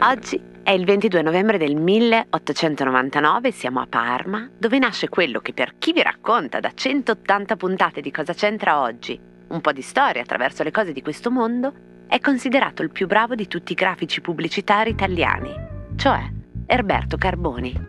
Oggi è il 22 novembre del 1899, siamo a Parma, dove nasce quello che per chi vi racconta da 180 puntate di cosa c'entra oggi, un po' di storia attraverso le cose di questo mondo, è considerato il più bravo di tutti i grafici pubblicitari italiani, cioè Erberto Carboni.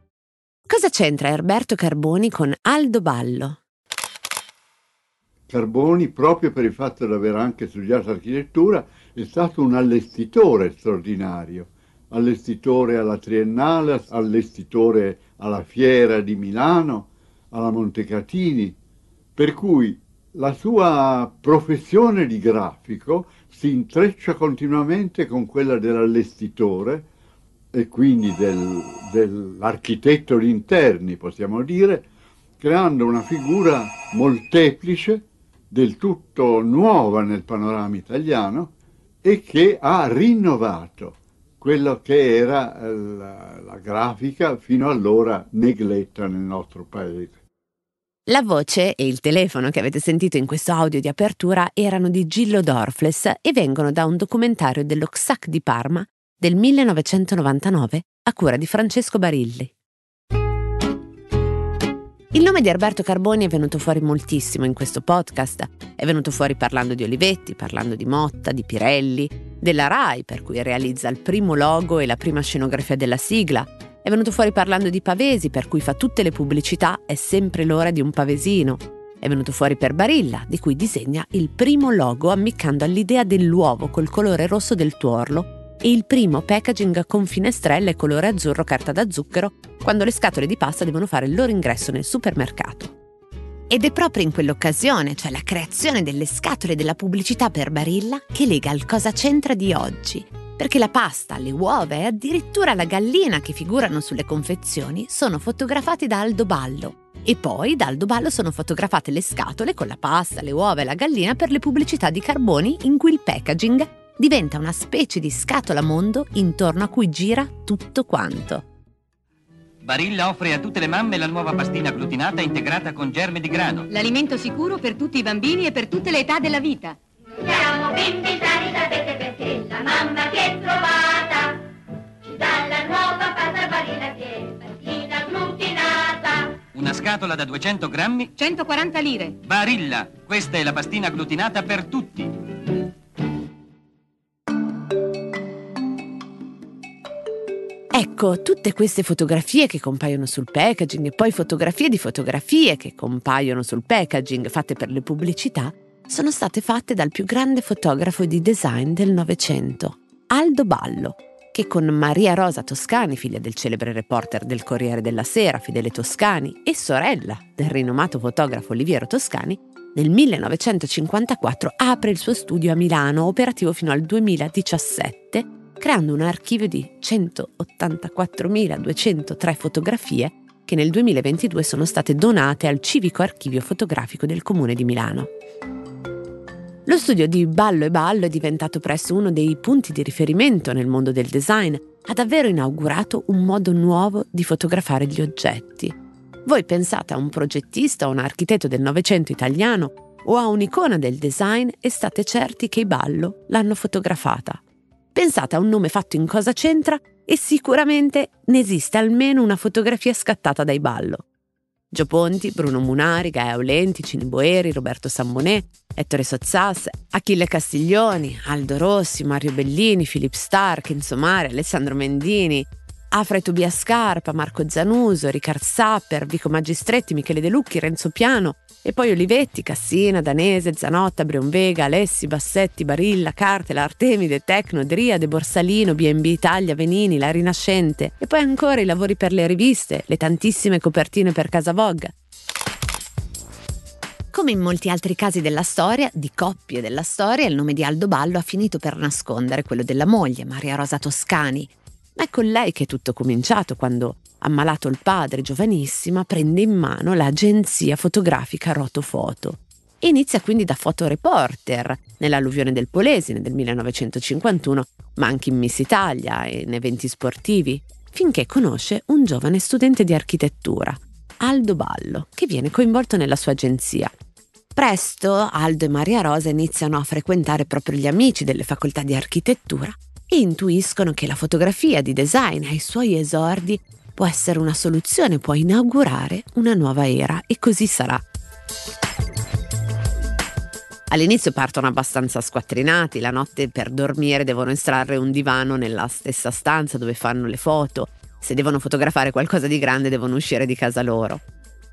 Cosa c'entra Erberto Carboni con Aldo Ballo? Carboni, proprio per il fatto di aver anche studiato architettura, è stato un allestitore straordinario. Allestitore alla Triennale, allestitore alla Fiera di Milano, alla Montecatini, per cui la sua professione di grafico si intreccia continuamente con quella dell'allestitore e quindi del, dell'architetto di interni, possiamo dire, creando una figura molteplice, del tutto nuova nel panorama italiano e che ha rinnovato quello che era eh, la, la grafica fino allora negletta nel nostro paese. La voce e il telefono che avete sentito in questo audio di apertura erano di Gillo Dorfles e vengono da un documentario dello XAC di Parma del 1999 a cura di Francesco Barilli. Il nome di Alberto Carboni è venuto fuori moltissimo in questo podcast. È venuto fuori parlando di Olivetti, parlando di Motta, di Pirelli, della RAI, per cui realizza il primo logo e la prima scenografia della sigla. È venuto fuori parlando di Pavesi, per cui fa tutte le pubblicità, è sempre l'ora di un pavesino. È venuto fuori per Barilla, di cui disegna il primo logo ammiccando all'idea dell'uovo col colore rosso del tuorlo e il primo packaging con finestrelle colore azzurro carta da zucchero quando le scatole di pasta devono fare il loro ingresso nel supermercato. Ed è proprio in quell'occasione, cioè la creazione delle scatole della pubblicità per Barilla, che lega al cosa c'entra di oggi. Perché la pasta, le uova e addirittura la gallina che figurano sulle confezioni sono fotografati da Aldo Ballo. E poi da Aldo Ballo sono fotografate le scatole con la pasta, le uova e la gallina per le pubblicità di Carboni in cui il packaging diventa una specie di scatola mondo intorno a cui gira tutto quanto. Barilla offre a tutte le mamme la nuova pastina glutinata integrata con germe di grano. L'alimento sicuro per tutti i bambini e per tutte le età della vita. Siamo bimbi sani, sapete perché la mamma che è trovata ci dà la nuova pasta Barilla che è pastina glutinata. Una scatola da 200 grammi. 140 lire. Barilla, questa è la pastina glutinata per tutti. Ecco, tutte queste fotografie che compaiono sul packaging e poi fotografie di fotografie che compaiono sul packaging fatte per le pubblicità sono state fatte dal più grande fotografo di design del Novecento, Aldo Ballo, che con Maria Rosa Toscani, figlia del celebre reporter del Corriere della Sera, Fidele Toscani, e sorella del rinomato fotografo Oliviero Toscani, nel 1954 apre il suo studio a Milano, operativo fino al 2017 creando un archivio di 184.203 fotografie che nel 2022 sono state donate al Civico Archivio Fotografico del Comune di Milano. Lo studio di Ballo e Ballo è diventato presto uno dei punti di riferimento nel mondo del design, ha davvero inaugurato un modo nuovo di fotografare gli oggetti. Voi pensate a un progettista o un architetto del Novecento italiano o a un'icona del design e state certi che i Ballo l'hanno fotografata. Pensate a un nome fatto in cosa c'entra e sicuramente ne esiste almeno una fotografia scattata dai ballo. Gio Ponti, Bruno Munari, Gaia Aulenti, Cini Boeri, Roberto Sammonè, Ettore Sozzas, Achille Castiglioni, Aldo Rossi, Mario Bellini, Philip Stark, Insomare, Alessandro Mendini. Afra e Tobia Scarpa, Marco Zanuso, Ricard Sapper, Vico Magistretti, Michele De Lucchi, Renzo Piano e poi Olivetti, Cassina, Danese, Zanotta, Breonvega, Alessi, Bassetti, Barilla, Cartela, Artemide, Tecno, Driade, Borsalino, BNB Italia, Venini, La Rinascente e poi ancora i lavori per le riviste, le tantissime copertine per Casa Vogue. Come in molti altri casi della storia, di coppie della storia, il nome di Aldo Ballo ha finito per nascondere quello della moglie, Maria Rosa Toscani, ma è con lei che è tutto cominciato quando, ammalato il padre giovanissima, prende in mano l'agenzia fotografica Rotofoto. E inizia quindi da fotoreporter nell'alluvione del Polesine del 1951, ma anche in Miss Italia e in eventi sportivi, finché conosce un giovane studente di architettura, Aldo Ballo, che viene coinvolto nella sua agenzia. Presto Aldo e Maria Rosa iniziano a frequentare proprio gli amici delle facoltà di architettura e intuiscono che la fotografia di design ai suoi esordi può essere una soluzione, può inaugurare una nuova era e così sarà. All'inizio partono abbastanza squattrinati, la notte per dormire devono estrarre un divano nella stessa stanza dove fanno le foto, se devono fotografare qualcosa di grande devono uscire di casa loro.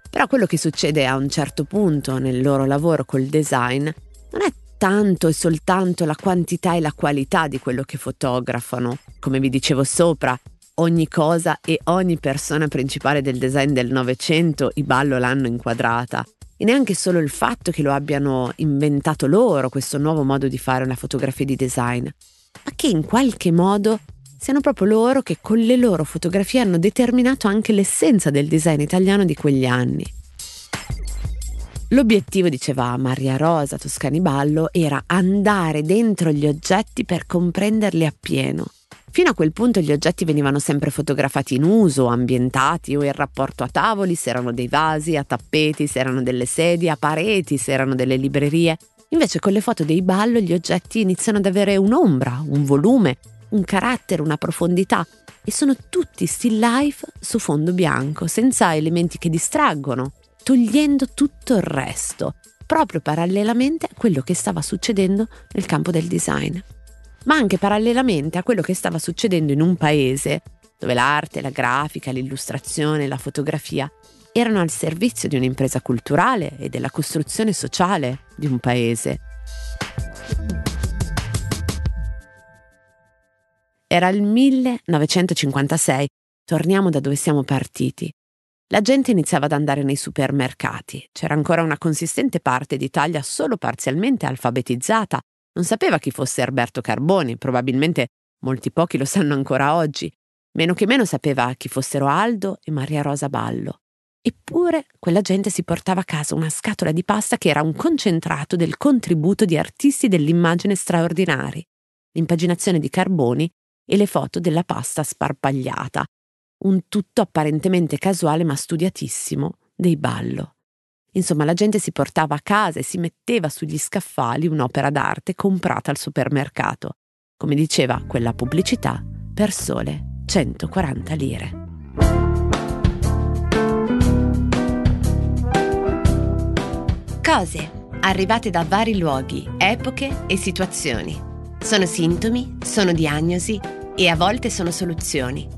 Però quello che succede a un certo punto nel loro lavoro col design non è tanto e soltanto la quantità e la qualità di quello che fotografano. Come vi dicevo sopra, ogni cosa e ogni persona principale del design del Novecento i ballo l'hanno inquadrata. E neanche solo il fatto che lo abbiano inventato loro, questo nuovo modo di fare una fotografia di design, ma che in qualche modo siano proprio loro che con le loro fotografie hanno determinato anche l'essenza del design italiano di quegli anni. L'obiettivo, diceva Maria Rosa Toscani Ballo, era andare dentro gli oggetti per comprenderli appieno. Fino a quel punto gli oggetti venivano sempre fotografati in uso, ambientati o in rapporto a tavoli, se erano dei vasi, a tappeti, se erano delle sedie, a pareti, se erano delle librerie. Invece con le foto dei ballo gli oggetti iniziano ad avere un'ombra, un volume, un carattere, una profondità e sono tutti still life su fondo bianco, senza elementi che distraggono, togliendo tutto il resto, proprio parallelamente a quello che stava succedendo nel campo del design, ma anche parallelamente a quello che stava succedendo in un paese dove l'arte, la grafica, l'illustrazione, la fotografia erano al servizio di un'impresa culturale e della costruzione sociale di un paese. Era il 1956, torniamo da dove siamo partiti. La gente iniziava ad andare nei supermercati. C'era ancora una consistente parte d'Italia solo parzialmente alfabetizzata. Non sapeva chi fosse Alberto Carboni, probabilmente molti pochi lo sanno ancora oggi. Meno che meno sapeva chi fossero Aldo e Maria Rosa Ballo. Eppure quella gente si portava a casa una scatola di pasta che era un concentrato del contributo di artisti dell'immagine straordinari. L'impaginazione di Carboni e le foto della pasta sparpagliata, un tutto apparentemente casuale ma studiatissimo dei ballo. Insomma, la gente si portava a casa e si metteva sugli scaffali un'opera d'arte comprata al supermercato. Come diceva quella pubblicità, per sole 140 lire. Cose arrivate da vari luoghi, epoche e situazioni. Sono sintomi, sono diagnosi e a volte sono soluzioni